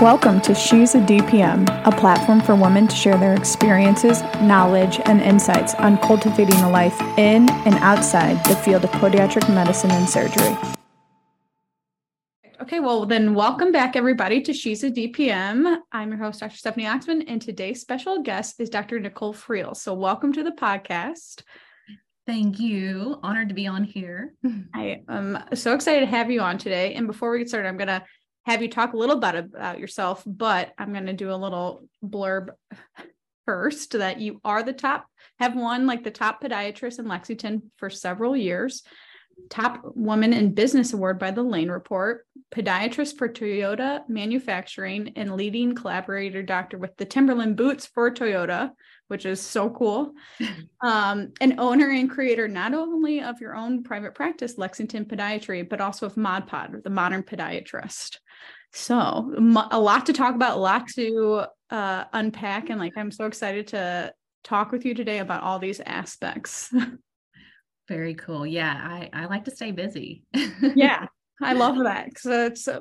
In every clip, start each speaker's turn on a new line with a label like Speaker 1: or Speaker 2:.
Speaker 1: Welcome to She's a DPM, a platform for women to share their experiences, knowledge, and insights on cultivating a life in and outside the field of podiatric medicine and surgery. Okay, well, then welcome back, everybody, to She's a DPM. I'm your host, Dr. Stephanie Oxman, and today's special guest is Dr. Nicole Freels. So, welcome to the podcast.
Speaker 2: Thank you. Honored to be on here.
Speaker 1: I am so excited to have you on today. And before we get started, I'm going to have you talk a little bit about yourself, but I'm going to do a little blurb first that you are the top, have won like the top podiatrist in Lexington for several years, top woman in business award by the Lane Report, podiatrist for Toyota Manufacturing, and leading collaborator doctor with the Timberland boots for Toyota, which is so cool. Um, an owner and creator not only of your own private practice, Lexington Podiatry, but also of ModPod, the modern podiatrist. So a lot to talk about, a lot to uh, unpack, and like I'm so excited to talk with you today about all these aspects.
Speaker 2: Very cool. Yeah, I I like to stay busy.
Speaker 1: yeah, I love that because it's uh,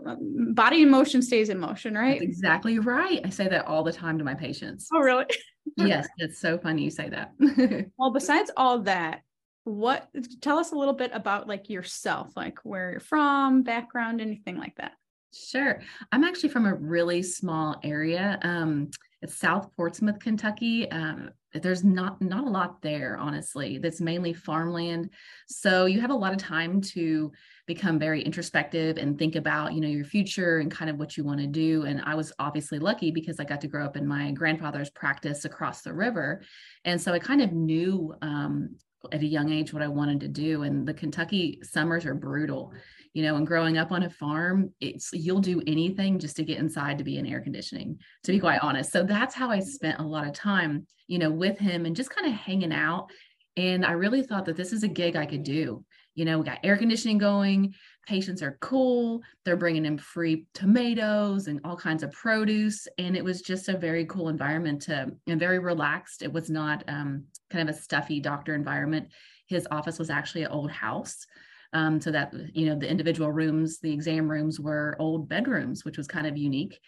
Speaker 1: body in motion stays in motion, right?
Speaker 2: That's exactly right. I say that all the time to my patients.
Speaker 1: Oh, really?
Speaker 2: yes, it's so funny you say that.
Speaker 1: well, besides all that, what tell us a little bit about like yourself, like where you're from, background, anything like that.
Speaker 2: Sure. I'm actually from a really small area. Um, it's South Portsmouth, Kentucky. Um, there's not not a lot there, honestly. That's mainly farmland. So you have a lot of time to become very introspective and think about, you know, your future and kind of what you want to do. And I was obviously lucky because I got to grow up in my grandfather's practice across the river. And so I kind of knew um, at a young age what I wanted to do. And the Kentucky summers are brutal you know and growing up on a farm it's you'll do anything just to get inside to be in air conditioning to be quite honest so that's how i spent a lot of time you know with him and just kind of hanging out and i really thought that this is a gig i could do you know we got air conditioning going patients are cool they're bringing in free tomatoes and all kinds of produce. And it was just a very cool environment to and very relaxed. It was not um, kind of a stuffy doctor environment. His office was actually an old house. Um, so that you know the individual rooms the exam rooms were old bedrooms which was kind of unique.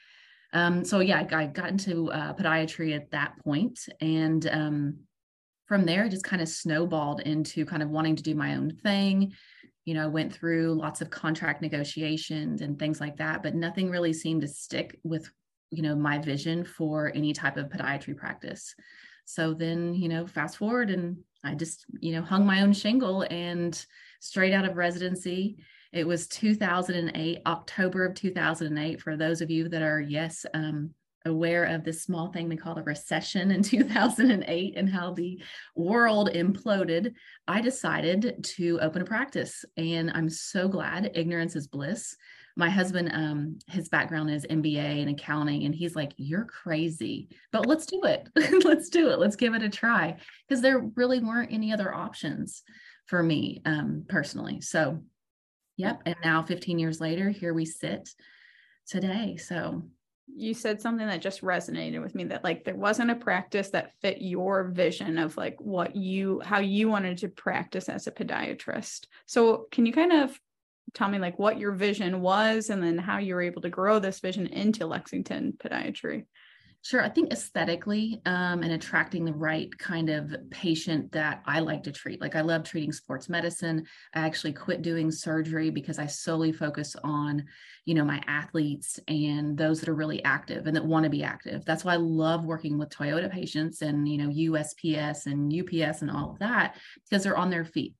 Speaker 2: Um, so yeah i got into uh, podiatry at that point and um, from there it just kind of snowballed into kind of wanting to do my own thing you know went through lots of contract negotiations and things like that but nothing really seemed to stick with you know my vision for any type of podiatry practice so then you know fast forward and i just you know hung my own shingle and straight out of residency. It was 2008, October of 2008. For those of you that are, yes, um, aware of this small thing we call a recession in 2008 and how the world imploded, I decided to open a practice. And I'm so glad ignorance is bliss. My husband, um, his background is MBA and accounting, and he's like, You're crazy, but let's do it. let's do it. Let's give it a try. Because there really weren't any other options for me um, personally. So, yep. And now 15 years later, here we sit today. So,
Speaker 1: you said something that just resonated with me that like there wasn't a practice that fit your vision of like what you how you wanted to practice as a podiatrist. So can you kind of tell me like what your vision was and then how you were able to grow this vision into Lexington podiatry?
Speaker 2: Sure. I think aesthetically um, and attracting the right kind of patient that I like to treat. Like I love treating sports medicine. I actually quit doing surgery because I solely focus on, you know, my athletes and those that are really active and that want to be active. That's why I love working with Toyota patients and, you know, USPS and UPS and all of that because they're on their feet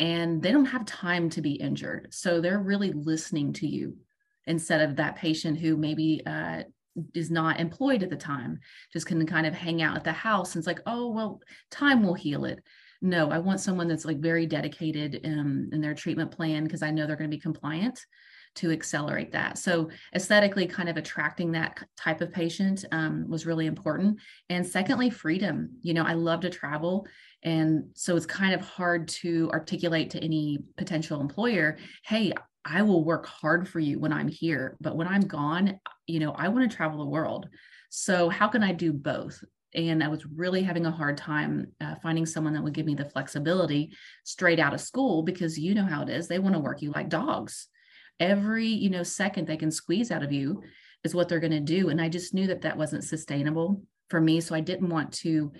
Speaker 2: and they don't have time to be injured. So they're really listening to you instead of that patient who maybe uh, is not employed at the time just can kind of hang out at the house and it's like oh well time will heal it. No i want someone that's like very dedicated um, in their treatment plan because i know they're going to be compliant to accelerate that. So aesthetically kind of attracting that type of patient um, was really important. And secondly freedom. You know i love to travel and so it's kind of hard to articulate to any potential employer hey I will work hard for you when I'm here, but when I'm gone, you know, I want to travel the world. So how can I do both? And I was really having a hard time uh, finding someone that would give me the flexibility straight out of school because you know how it is. They want to work you like dogs. Every, you know, second they can squeeze out of you is what they're going to do. And I just knew that that wasn't sustainable for me. So I didn't want to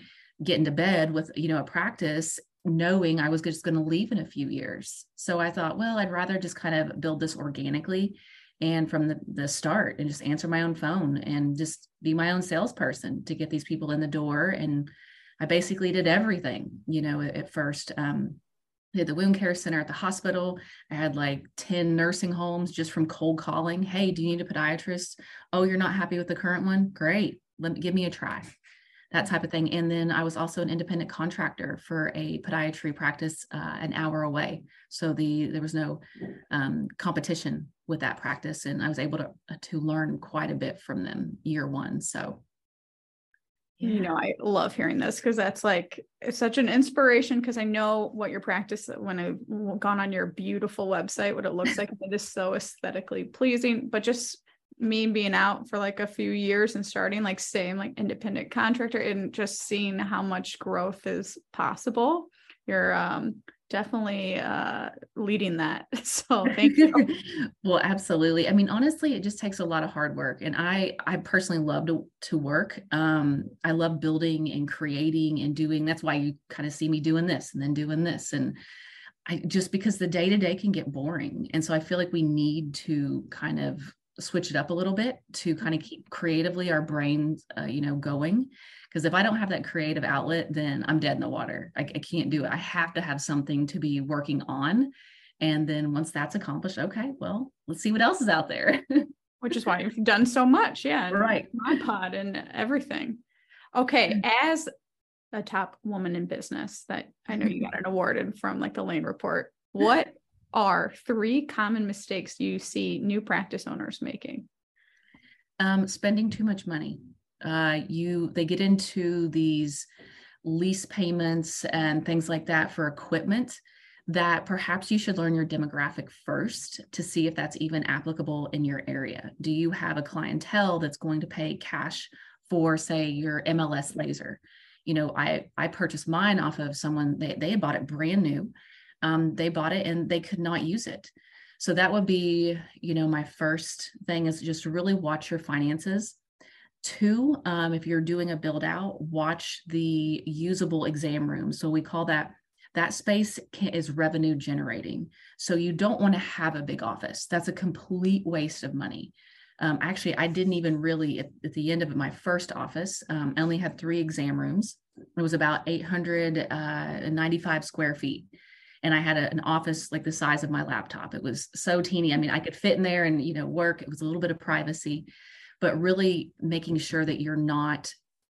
Speaker 2: get into bed with, you know, a practice knowing I was just going to leave in a few years. So I thought, well, I'd rather just kind of build this organically and from the, the start and just answer my own phone and just be my own salesperson to get these people in the door. And I basically did everything, you know, at, at first. Um, I had the wound care center at the hospital. I had like 10 nursing homes just from cold calling. Hey, do you need a podiatrist? Oh, you're not happy with the current one? Great. Let me give me a try that type of thing. And then I was also an independent contractor for a podiatry practice uh, an hour away. So the there was no um, competition with that practice, and I was able to uh, to learn quite a bit from them year one. So.
Speaker 1: You know, I love hearing this because that's like such an inspiration because I know what your practice when I've gone on your beautiful website, what it looks like. it is so aesthetically pleasing, but just me being out for like a few years and starting like same like independent contractor and just seeing how much growth is possible you're um definitely uh leading that. So thank you.
Speaker 2: Well absolutely. I mean honestly it just takes a lot of hard work and i i personally love to to work. Um i love building and creating and doing. That's why you kind of see me doing this and then doing this and I just because the day to day can get boring. And so I feel like we need to kind of switch it up a little bit to mm-hmm. kind of keep creatively our brains uh, you know going. Because if i don't have that creative outlet then i'm dead in the water. I, I can't do it. I have to have something to be working on. And then once that's accomplished okay well let's see what else is out there.
Speaker 1: Which is why you've done so much. Yeah
Speaker 2: right.
Speaker 1: Mod Pod and everything. Okay mm-hmm. as a top woman in business that i know you mm-hmm. got an award from like the lane report what are three common mistakes you see new practice owners making?
Speaker 2: Um, spending too much money. Uh, you they get into these lease payments and things like that for equipment that perhaps you should learn your demographic first to see if that's even applicable in your area. Do you have a clientele that's going to pay cash for, say, your MLS laser? You know, I I purchased mine off of someone they they bought it brand new um, they bought it and they could not use it. So that would be, you know, my first thing is just really watch your finances. Two, um, if you're doing a build out, watch the usable exam room. So we call that that space can, is revenue generating. So you don't want to have a big office. That's a complete waste of money. Um, actually, I didn't even really at, at, the end of my first office. Um, I only had three exam rooms. It was about 895 uh, square feet and I had a, an office like the size of my laptop. It was so teeny. I mean, I could fit in there and you know work. It was a little bit of privacy, but really making sure that you're not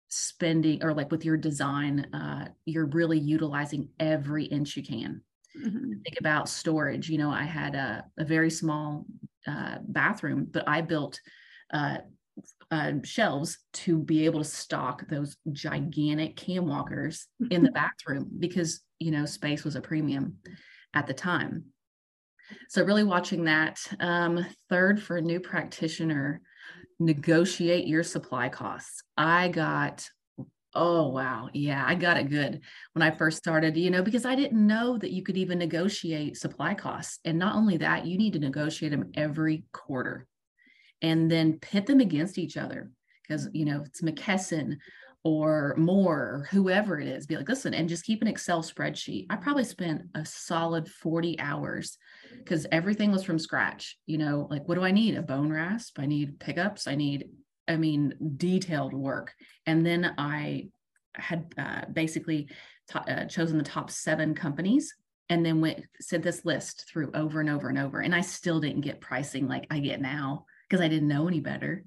Speaker 2: spending or like with your design, uh, you're really utilizing every inch you can. Mm-hmm. Think about storage. You know, I had a, a very small uh, bathroom, but I built uh, uh, shelves to be able to stock those gigantic cam walkers in the bathroom because you know space was a premium at the time. So really watching that um, third for a new practitioner negotiate your supply costs. I got oh wow. Yeah i got it good when i first started you know because i didn't know that you could even negotiate supply costs. And not only that you need to negotiate them every quarter and then pit them against each other because you know it's mckesson or more or whoever it is be like listen and just keep an excel spreadsheet. I probably spent a solid 40 hours because everything was from scratch you know like what do i need? A bone rasp? I need pickups? I need i mean detailed work. And then i had uh, basically t- uh, chosen the top seven companies and then went sent this list through over and over and over and i still didn't get pricing like i get now because i didn't know any better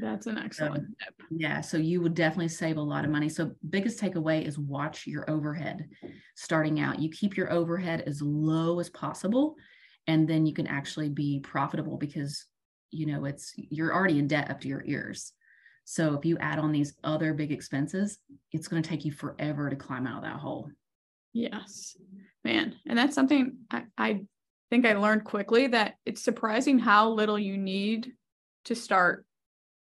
Speaker 1: that's an excellent
Speaker 2: so, tip. Yeah. So you would definitely save a lot of money. So biggest takeaway is watch your overhead starting out. You keep your overhead as low as possible, and then you can actually be profitable because you know it's you're already in debt up to your ears. So if you add on these other big expenses, it's going to take you forever to climb out of that hole.
Speaker 1: Yes, man. And that's something I, I think I learned quickly that it's surprising how little you need to start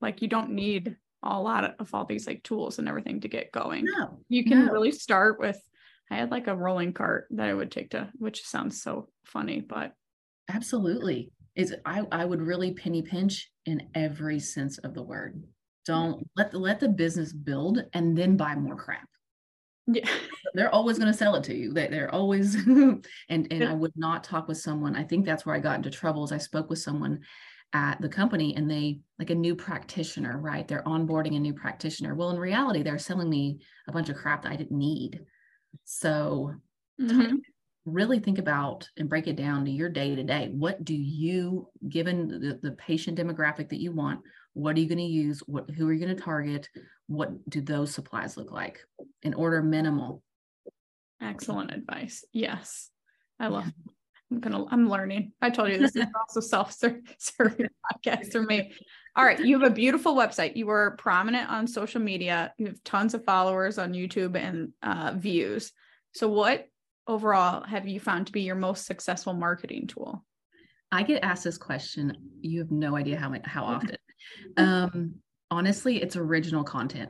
Speaker 1: like you don't need a lot of all these like tools and everything to get going.
Speaker 2: No,
Speaker 1: you can no. really start with I had like a rolling cart that I would take to which sounds so funny, but
Speaker 2: absolutely. is I, I would really penny pinch in every sense of the word. Don't let the, let the business build and then buy more crap.
Speaker 1: Yeah.
Speaker 2: They're always going to sell it to you. They, they're always, and, and I would not talk with someone. I think that's where I got into troubles. I spoke with someone at the company and they like a new practitioner, right? They're onboarding a new practitioner. Well, in reality, they're selling me a bunch of crap that I didn't need. So mm-hmm. really think about and break it down to your day to day. What do you, given the, the patient demographic that you want, what are you going to use? What who are you going to target? What do those supplies look like? In order minimal.
Speaker 1: Excellent advice. Yes. I love yeah. I'm gonna I'm learning. I told you this is also self-serving podcast for me. All right, you have a beautiful website. You are prominent on social media. You have tons of followers on YouTube and uh, views. So, what overall have you found to be your most successful marketing tool?
Speaker 2: I get asked this question. You have no idea how how often. Um, honestly, it's original content.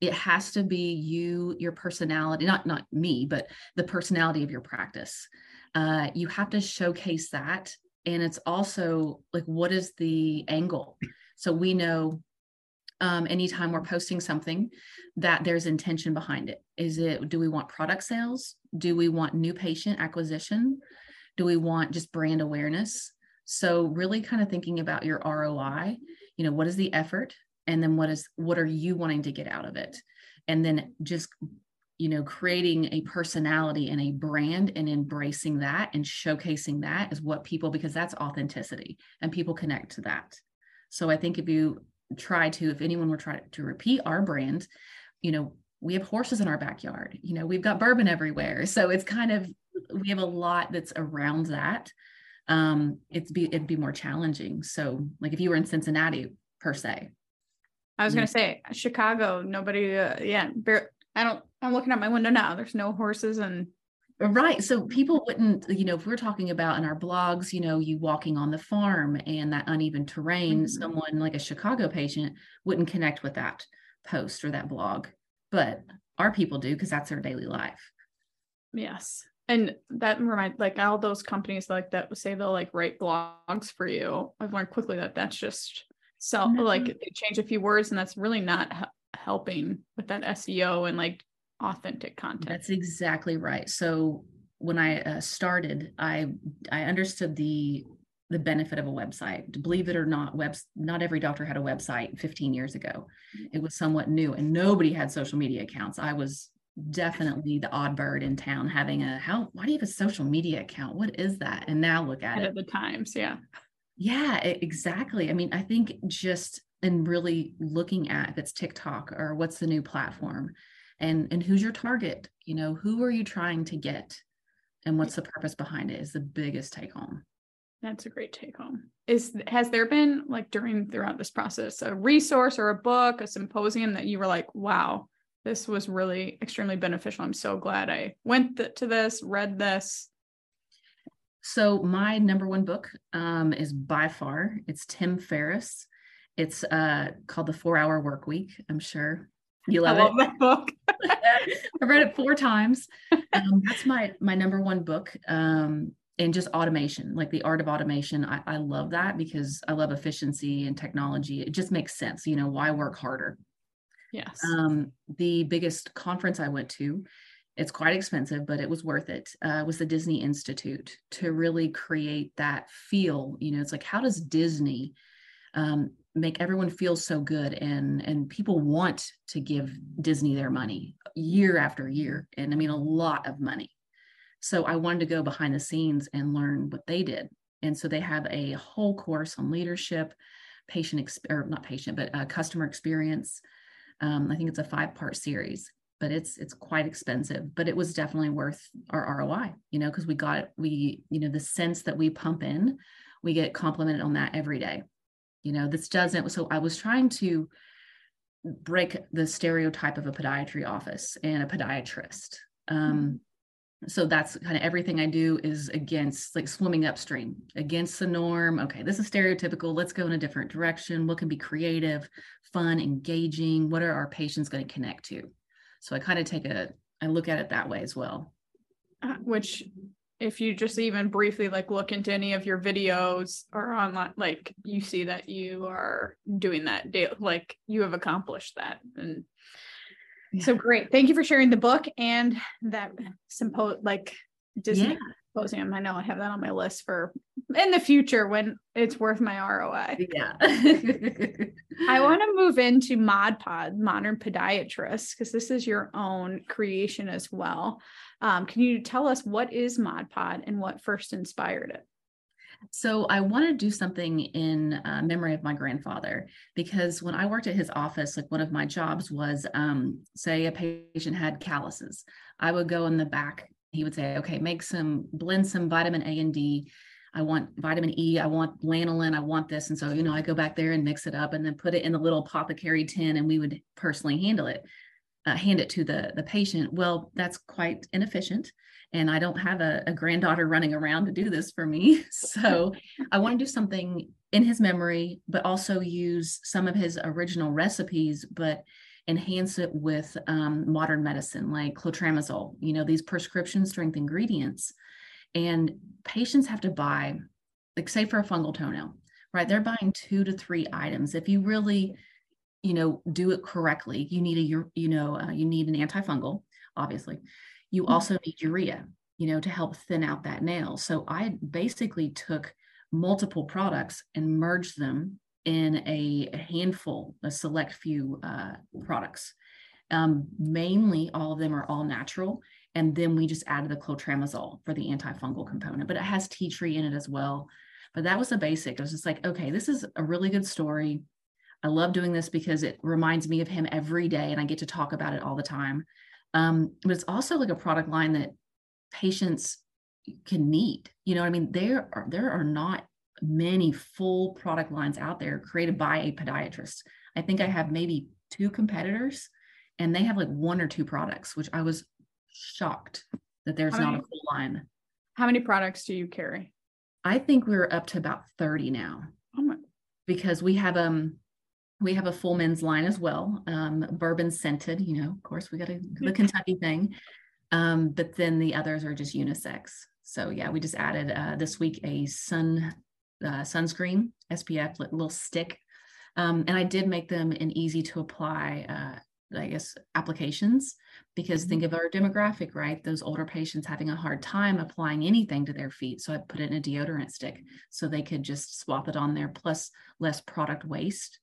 Speaker 2: It has to be you, your personality, not not me, but the personality of your practice uh, you have to showcase that. And it's also like what is the angle? So we know um, anytime we're posting something that there's intention behind it. Is it do we want product sales? Do we want new patient acquisition? Do we want just brand awareness? So really kind of thinking about your roi you know what is the effort? And then what is what are you wanting to get out of it? And then just you know creating a personality and a brand and embracing that and showcasing that is what people because that's authenticity and people connect to that. So i think if you try to if anyone were trying to repeat our brand you know we have horses in our backyard you know we've got bourbon everywhere. So it's kind of we have a lot that's around that. Um it's be it'd be more challenging. So like if you were in cincinnati per se.
Speaker 1: I was going to say Chicago. Nobody, uh, yeah, I don't, I'm looking out my window now. There's no horses and
Speaker 2: Right. So people wouldn't, you know, if we're talking about in our blogs, you know, you walking on the farm and that uneven terrain, mm-hmm. someone like a Chicago patient wouldn't connect with that post or that blog. But our people do because that's their daily life.
Speaker 1: Yes. And that reminds like all those companies like that say they'll like write blogs for you. I've learned quickly that that's just so mm-hmm. like they change a few words and that's really not helping with that SEO and like authentic content.
Speaker 2: That's exactly right. So when I uh, started, I I understood the the benefit of a website. Believe it or not, webs not every doctor had a website 15 years ago. It was somewhat new, and nobody had social media accounts. I was definitely the odd bird in town having a how why do you have a social media account what is that and now look at
Speaker 1: and
Speaker 2: it
Speaker 1: at the times yeah
Speaker 2: yeah exactly i mean i think just and really looking at if it's TikTok or what's the new platform and and who's your target? You know who are you trying to get and what's the purpose behind it is the biggest take home.
Speaker 1: That's a great take home. Is has there been like during throughout this process a resource or a book a symposium that you were like wow this was really extremely beneficial. I'm so glad i went th- to this read this
Speaker 2: so my number one book um, is by far it's tim ferriss it's uh, called The Four Hour Work Week. I'm sure you love, I love
Speaker 1: it. that book.
Speaker 2: I've read it four times. Um, that's my my number one book. Um, and just automation, like the art of automation. I, I love that because I love efficiency and technology. It just makes sense. You know, why work harder?
Speaker 1: Yes.
Speaker 2: Um, the biggest conference I went to, it's quite expensive, but it was worth it. Uh, was the Disney Institute to really create that feel. You know, it's like how does Disney um, make everyone feel so good and and people want to give disney their money year after year and i mean a lot of money. So i wanted to go behind the scenes and learn what they did. And so they have a whole course on leadership patient ex- or not patient but uh, customer experience. Um, i think it's a five part series but it's it's quite expensive but it was definitely worth our roi you know because we got we you know the sense that we pump in we get complimented on that every day you know this doesn't so i was trying to break the stereotype of a podiatry office and a podiatrist. Um, so that's kind of everything i do is against like swimming upstream against the norm. Okay this is stereotypical. Let's go in a different direction. What can be creative fun engaging? What are our patients going to connect to? So i kind of take a i look at it that way as well.
Speaker 1: Uh, which if you just even briefly like look into any of your videos or online, like you see that you are doing that like you have accomplished that. And yeah. so great. Thank you for sharing the book and that sympo like Disney yeah. symposium. I know I have that on my list for in the future when it's worth my ROI.
Speaker 2: Yeah.
Speaker 1: I want to move into Mod Pod, Modern Podiatrist, because this is your own creation as well. Um, can you tell us what is Mod Pod and what first inspired it?
Speaker 2: So I want to do something in uh, memory of my grandfather because when I worked at his office, like one of my jobs was, um, say a patient had calluses, I would go in the back. He would say, "Okay, make some blend some vitamin A and D. I want vitamin E. I want lanolin. I want this." And so you know, I go back there and mix it up and then put it in the little apothecary tin, and we would personally handle it uh, hand it to the the patient well that's quite inefficient. And i don't have a, a granddaughter running around to do this for me. So i want to do something in his memory but also use some of his original recipes but enhance it with um, modern medicine like clotrimazole you know these prescription strength ingredients. And patients have to buy like say for a fungal toenail right? They're buying two to three items. If you really you know do it correctly. You need a you know uh, you need an antifungal obviously. You mm-hmm. also need urea you know to help thin out that nail. So i basically took multiple products and merged them in a, a handful a select few uh, products. Um, mainly all of them are all natural and then we just added the clotrimazole for the antifungal component but it has tea tree in it as well. But that was the basic. It was just like okay this is a really good story I love doing this because it reminds me of him every day and I get to talk about it all the time. Um, but it's also like a product line that patients can need. You know, I mean, there are there are not many full product lines out there created by a podiatrist. I think I have maybe two competitors and they have like one or two products, which I was shocked that there's not a full line.
Speaker 1: How many products do you carry?
Speaker 2: I think we're up to about 30 now.
Speaker 1: Oh my.
Speaker 2: Because we have um we have a full men's line as well, um, bourbon scented. You know, of course, we got a, the Kentucky thing, um, but then the others are just unisex. So yeah, we just added uh, this week a sun uh, sunscreen SPF little stick, um, and I did make them an easy to apply. Uh, I guess applications because think mm-hmm. of our demographic, right? Those older patients having a hard time applying anything to their feet. So I put it in a deodorant stick so they could just swap it on there, plus less product waste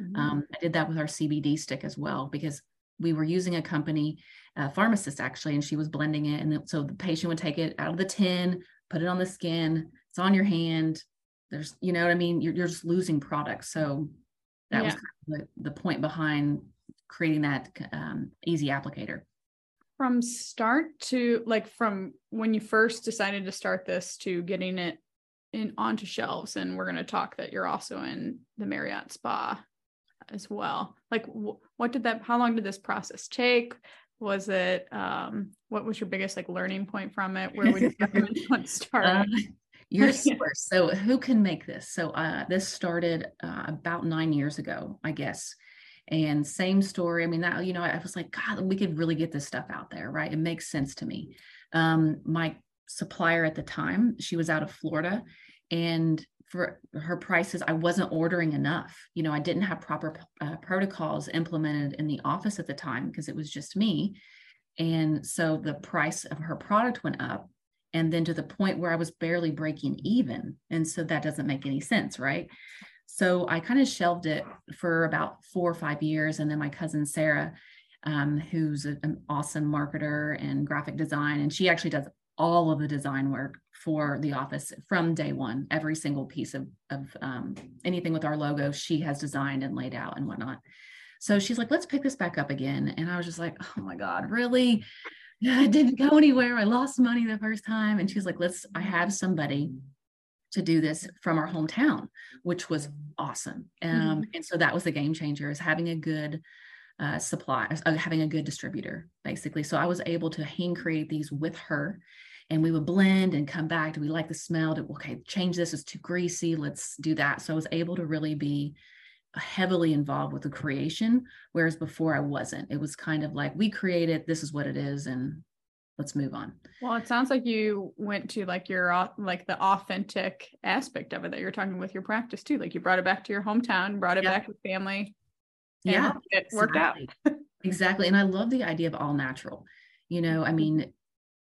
Speaker 2: Mm-hmm. Um, I did that with our CBD stick as well because we were using a company, a pharmacist actually, and she was blending it. And so the patient would take it out of the tin, put it on the skin, it's on your hand. There's, you know what I mean? You're, you're just losing products. So that yeah. was kind of the, the point behind creating that um, easy applicator.
Speaker 1: From start to like from when you first decided to start this to getting it in onto shelves, and we're going to talk that you're also in the Marriott Spa as well. Like what did that how long did this process take? Was it um what was your biggest like learning point from it? Where would you start? Uh,
Speaker 2: you're so who can make this? So uh this started uh, about nine years ago i guess. And same story. I mean that you know i was like god we could really get this stuff out there right? It makes sense to me. Um my supplier at the time she was out of florida and for her prices i wasn't ordering enough. You know i didn't have proper uh, protocols implemented in the office at the time because it was just me. And so the price of her product went up and then to the point where i was barely breaking even. And so that doesn't make any sense right? So i kind of shelved it for about four or five years and then my cousin sarah um, who's an awesome marketer and graphic design and she actually does all of the design work for the office from day one. Every single piece of, of um, anything with our logo, she has designed and laid out and whatnot. So she's like, let's pick this back up again. And I was just like, oh my God, really? I didn't go anywhere. I lost money the first time. And she's like, let's, I have somebody to do this from our hometown, which was awesome. Um, mm-hmm. And so that was the game changer is having a good uh, supply, uh, having a good distributor, basically. So I was able to hand create these with her and we would blend and come back. Do we like the smell? Do, okay, change this. It's too greasy. Let's do that. So I was able to really be heavily involved with the creation, whereas before I wasn't. It was kind of like we create it. This is what it is, and let's move on.
Speaker 1: Well, it sounds like you went to like your like the authentic aspect of it that you're talking with your practice too. Like you brought it back to your hometown, brought it back with family.
Speaker 2: Yeah,
Speaker 1: it worked
Speaker 2: exactly.
Speaker 1: out.
Speaker 2: exactly. And I love the idea of all natural. You know, I mean,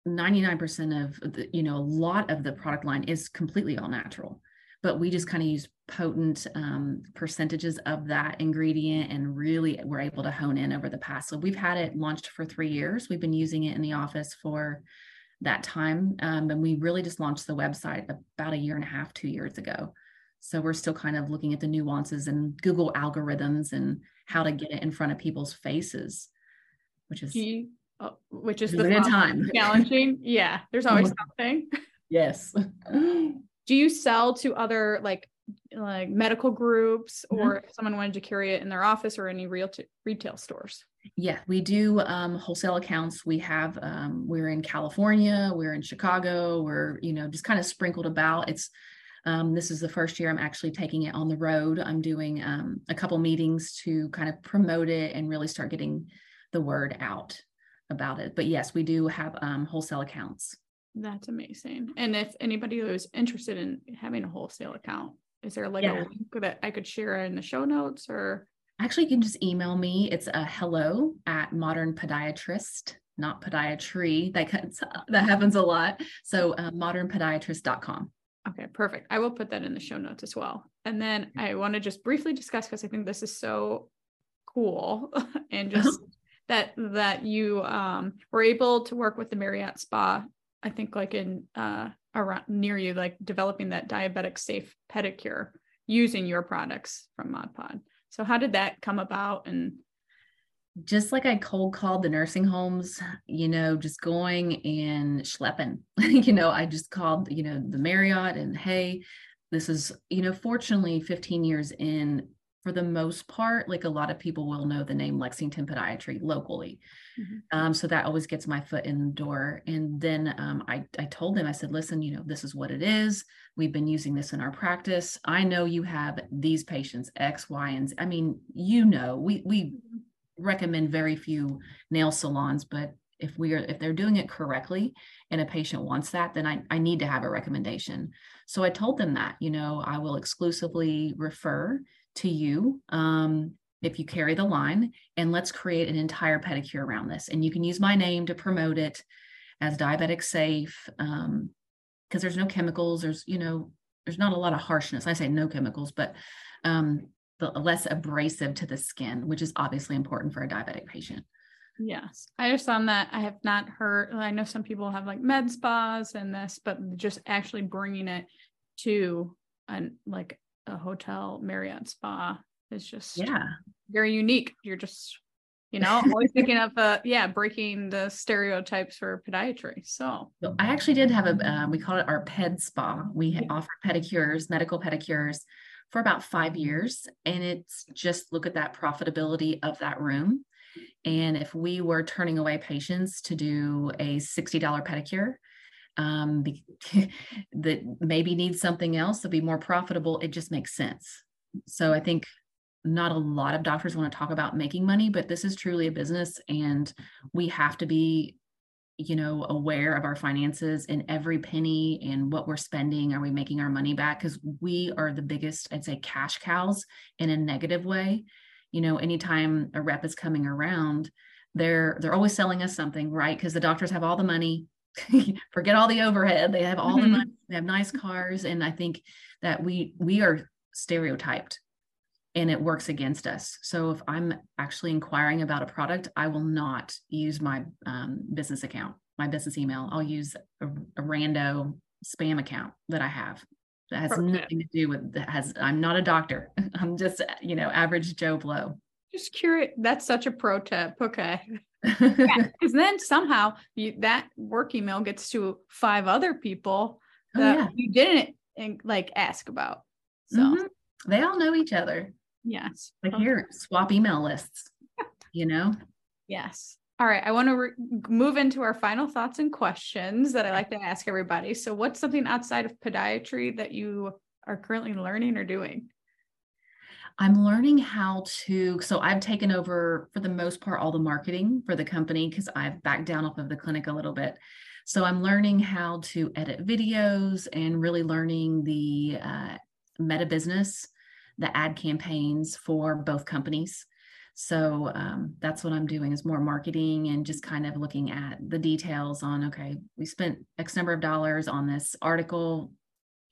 Speaker 2: 99% of the, you know, a lot of the product line is completely all natural, but we just kind of use potent um, percentages of that ingredient and really we're able to hone in over the past. So we've had it launched for three years. We've been using it in the office for that time. Um, and we really just launched the website about a year and a half, two years ago. So we're still kind of looking at the nuances and Google algorithms and how to get it in front of people's faces, which is
Speaker 1: uh, which is
Speaker 2: the time
Speaker 1: challenging. yeah, there's always something.
Speaker 2: Yes.
Speaker 1: Do you sell to other like like medical groups mm-hmm. or if someone wanted to carry it in their office or any real t- retail stores?
Speaker 2: Yeah, we do um, wholesale accounts. We have um, we're in California, we're in Chicago, we're you know just kind of sprinkled about. It's um, this is the first year I'm actually taking it on the road. I'm doing um, a couple meetings to kind of promote it and really start getting the word out about it. But yes, we do have um, wholesale accounts.
Speaker 1: That's amazing. And if anybody who's interested in having a wholesale account, is there like yeah. a link that I could share in the show notes or?
Speaker 2: Actually, you can just email me. It's a hello at modern podiatrist, not podiatry. That, that happens a lot. So uh, modernpodiatrist.com.
Speaker 1: Okay, perfect. I will put that in the show notes as well. And then I want to just briefly discuss because I think this is so cool and just that that you um, were able to work with the Marriott Spa. I think like in uh, around near you, like developing that diabetic safe pedicure using your products from Mod Pod. So how did that come about and
Speaker 2: just like I cold called the nursing homes, you know, just going and schlepping. you know, I just called, you know, the Marriott and hey, this is, you know, fortunately 15 years in, for the most part, like a lot of people will know the name Lexington Podiatry locally. Mm-hmm. Um, so that always gets my foot in the door. And then um, I, I told them, I said, listen, you know, this is what it is. We've been using this in our practice. I know you have these patients, X, Y, and Z. I mean, you know, we, we mm-hmm. recommend very few nail salons, but if we are if they're doing it correctly and a patient wants that then I, I need to have a recommendation so i told them that you know i will exclusively refer to you um, if you carry the line and let's create an entire pedicure around this. And you can use my name to promote it as diabetic safe because um, there's no chemicals there's you know there's not a lot of harshness. I say no chemicals but um, the less abrasive to the skin which is obviously important for a diabetic patient.
Speaker 1: Yes. I just found that i have not heard i know some people have like med spas and this but just actually bringing it to an like a hotel Marriott spa is just
Speaker 2: yeah
Speaker 1: very unique. You're just you know always thinking of uh yeah breaking the stereotypes for podiatry. So
Speaker 2: I actually did have a uh, we call it our ped spa. We yeah. offer pedicures, medical pedicures for about five years, and it's just look at that profitability of that room. And if we were turning away patients to do a $60 pedicure, um, that maybe needs something else to be more profitable, it just makes sense. So I think not a lot of doctors want to talk about making money, but this is truly a business and we have to be you know aware of our finances and every penny and what we're spending. Are we making our money back? Because we are the biggest i'd say cash cows in a negative way. You know anytime a rep is coming around they're they're always selling us something right? Because the doctors have all the money forget all the overhead. They have all mm-hmm. the money. They have nice cars. And i think that we we are stereotyped and it works against us. So if i'm actually inquiring about a product i will not use my um, business account my business email. I'll use a, a rando spam account that i have that has Perfect. nothing to do with that has i'm not a doctor. I'm just you know average joe blow.
Speaker 1: Just curious that's such a pro tip. Okay yeah, because then somehow you, that work email gets to five other people oh, that oh, yeah. you didn't like ask about. So mm-hmm.
Speaker 2: they all know each other.
Speaker 1: Yes.
Speaker 2: Like okay. here, swap email lists. you know.
Speaker 1: Yes. All right. I want to re- move into our final thoughts and questions that I like to ask everybody. So, what's something outside of podiatry that you are currently learning or doing?
Speaker 2: I'm learning how to. So I've taken over for the most part all the marketing for the company because I've backed down off of the clinic a little bit. So I'm learning how to edit videos and really learning the uh, meta business, the ad campaigns for both companies. So um, that's what I'm doing is more marketing and just kind of looking at the details on, okay, we spent X number of dollars on this article.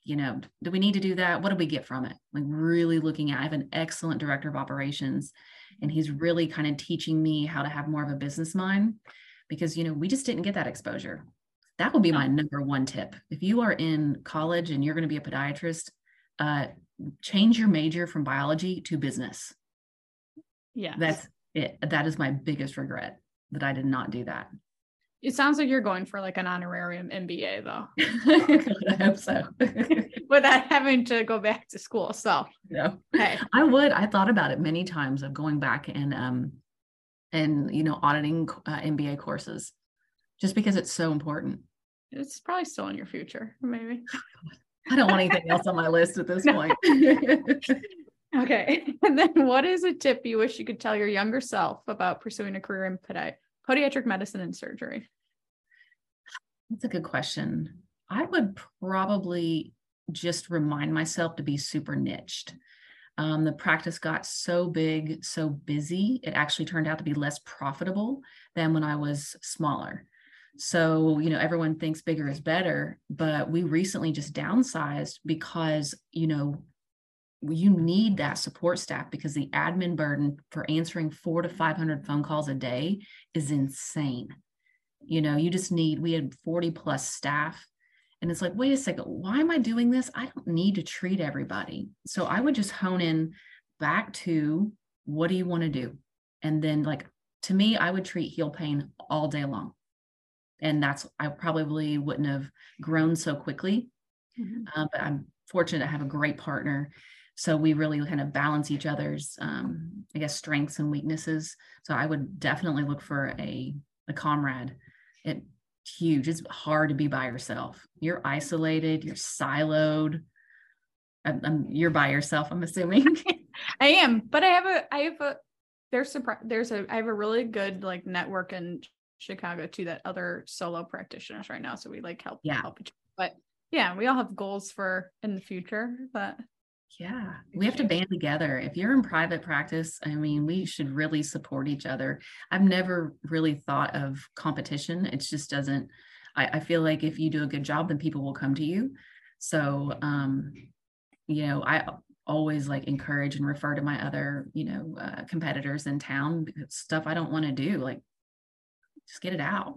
Speaker 2: You know, do we need to do that? What do we get from it? Like really looking at, I have an excellent director of operations and he's really kind of teaching me how to have more of a business mind because, you know, we just didn't get that exposure. That would be my number one tip. If you are in college and you're going to be a podiatrist, uh, change your major from biology to business
Speaker 1: yeah.
Speaker 2: That's it. That is my biggest regret that I did not do that.
Speaker 1: It sounds like you're going for like an honorarium MBA though.
Speaker 2: I hope so.
Speaker 1: Without having to go back to school. So
Speaker 2: yeah. Hey. I would. I thought about it many times of going back and um and you know auditing uh, MBA courses just because it's so important.
Speaker 1: It's probably still in your future, maybe.
Speaker 2: I don't want anything else on my list at this point.
Speaker 1: Okay. And then what is a tip you wish you could tell your younger self about pursuing a career in pedi- podiatric medicine and surgery?
Speaker 2: That's a good question. I would probably just remind myself to be super niched. Um, the practice got so big, so busy, it actually turned out to be less profitable than when I was smaller. So, you know, everyone thinks bigger is better, but we recently just downsized because, you know, you need that support staff because the admin burden for answering four to 500 phone calls a day is insane. You know, you just need, we had 40 plus staff. And it's like, wait a second, why am I doing this? I don't need to treat everybody. So I would just hone in back to what do you want to do? And then, like, to me, I would treat heel pain all day long. And that's, I probably wouldn't have grown so quickly. Mm-hmm. Uh, but I'm fortunate to have a great partner so we really kind of balance each other's um, i guess strengths and weaknesses. So i would definitely look for a a comrade. It's huge. It's hard to be by yourself. You're isolated you're siloed. I'm, I'm, you're by yourself i'm assuming.
Speaker 1: I am but i have a i have a there's a there's a i have a really good like network in chicago too that other solo practitioners right now so we like help
Speaker 2: yeah.
Speaker 1: help each other. But yeah we all have goals for in the future but
Speaker 2: yeah, we have to band together. If you're in private practice, I mean, we should really support each other. I've never really thought of competition. It just doesn't, I, I feel like if you do a good job, then people will come to you. So, um, you know, I always like encourage and refer to my other, you know, uh, competitors in town stuff I don't want to do, like just get it out.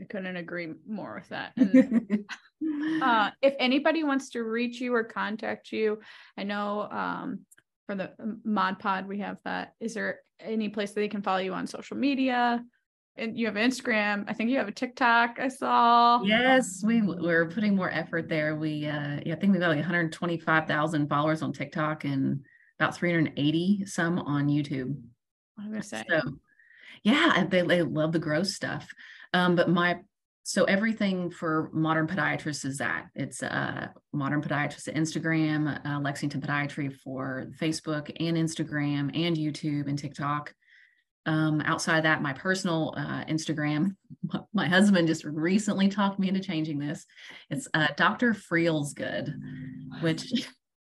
Speaker 1: I couldn't agree more with that. And, uh, if anybody wants to reach you or contact you, I know um, for the um, Mod Pod we have that. Is there any place that they can follow you on social media? And you have Instagram. I think you have a TikTok. I saw.
Speaker 2: Yes, we we're putting more effort there. We uh, yeah, I think we've got like 125,000 followers on TikTok and about 380 some on YouTube.
Speaker 1: I'm gonna say.
Speaker 2: So, yeah, they they love the gross stuff. Um, but my so everything for modern podiatrists is that it's uh, modern podiatrist at Instagram, uh, Lexington Podiatry for Facebook and Instagram and YouTube and TikTok. Um, outside of that, my personal uh, Instagram, my husband just recently talked me into changing this. It's uh, Dr. Freels Good, which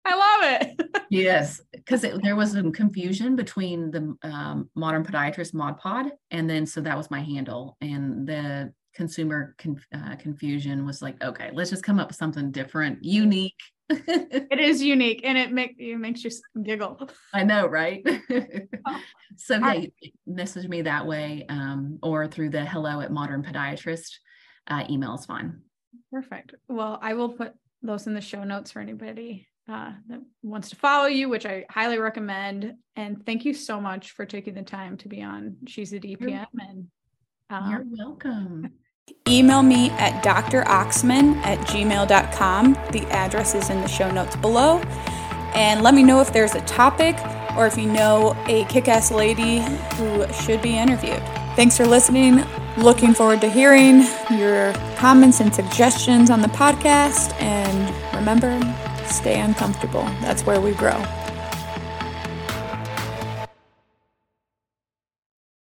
Speaker 1: I love it.
Speaker 2: yes, because there was some confusion between the um, modern podiatrist mod pod, and then so that was my handle, and the consumer con- uh, confusion was like, okay, let's just come up with something different, unique.
Speaker 1: it is unique, and it make it makes you giggle.
Speaker 2: I know, right? so yeah, message me that way, um, or through the hello at modern podiatrist uh, email is fine.
Speaker 1: Perfect. Well, I will put those in the show notes for anybody uh, that wants to follow you, which I highly recommend. And thank you so much for taking the time to be on She's a DPM. And
Speaker 2: um, you're welcome.
Speaker 1: Email me at droxman at gmail.com. The address is in the show notes below. And let me know if there's a topic or if you know a kick ass lady who should be interviewed. Thanks for listening. Looking forward to hearing your comments and suggestions on the podcast. And remember, stay uncomfortable. That's where we grow.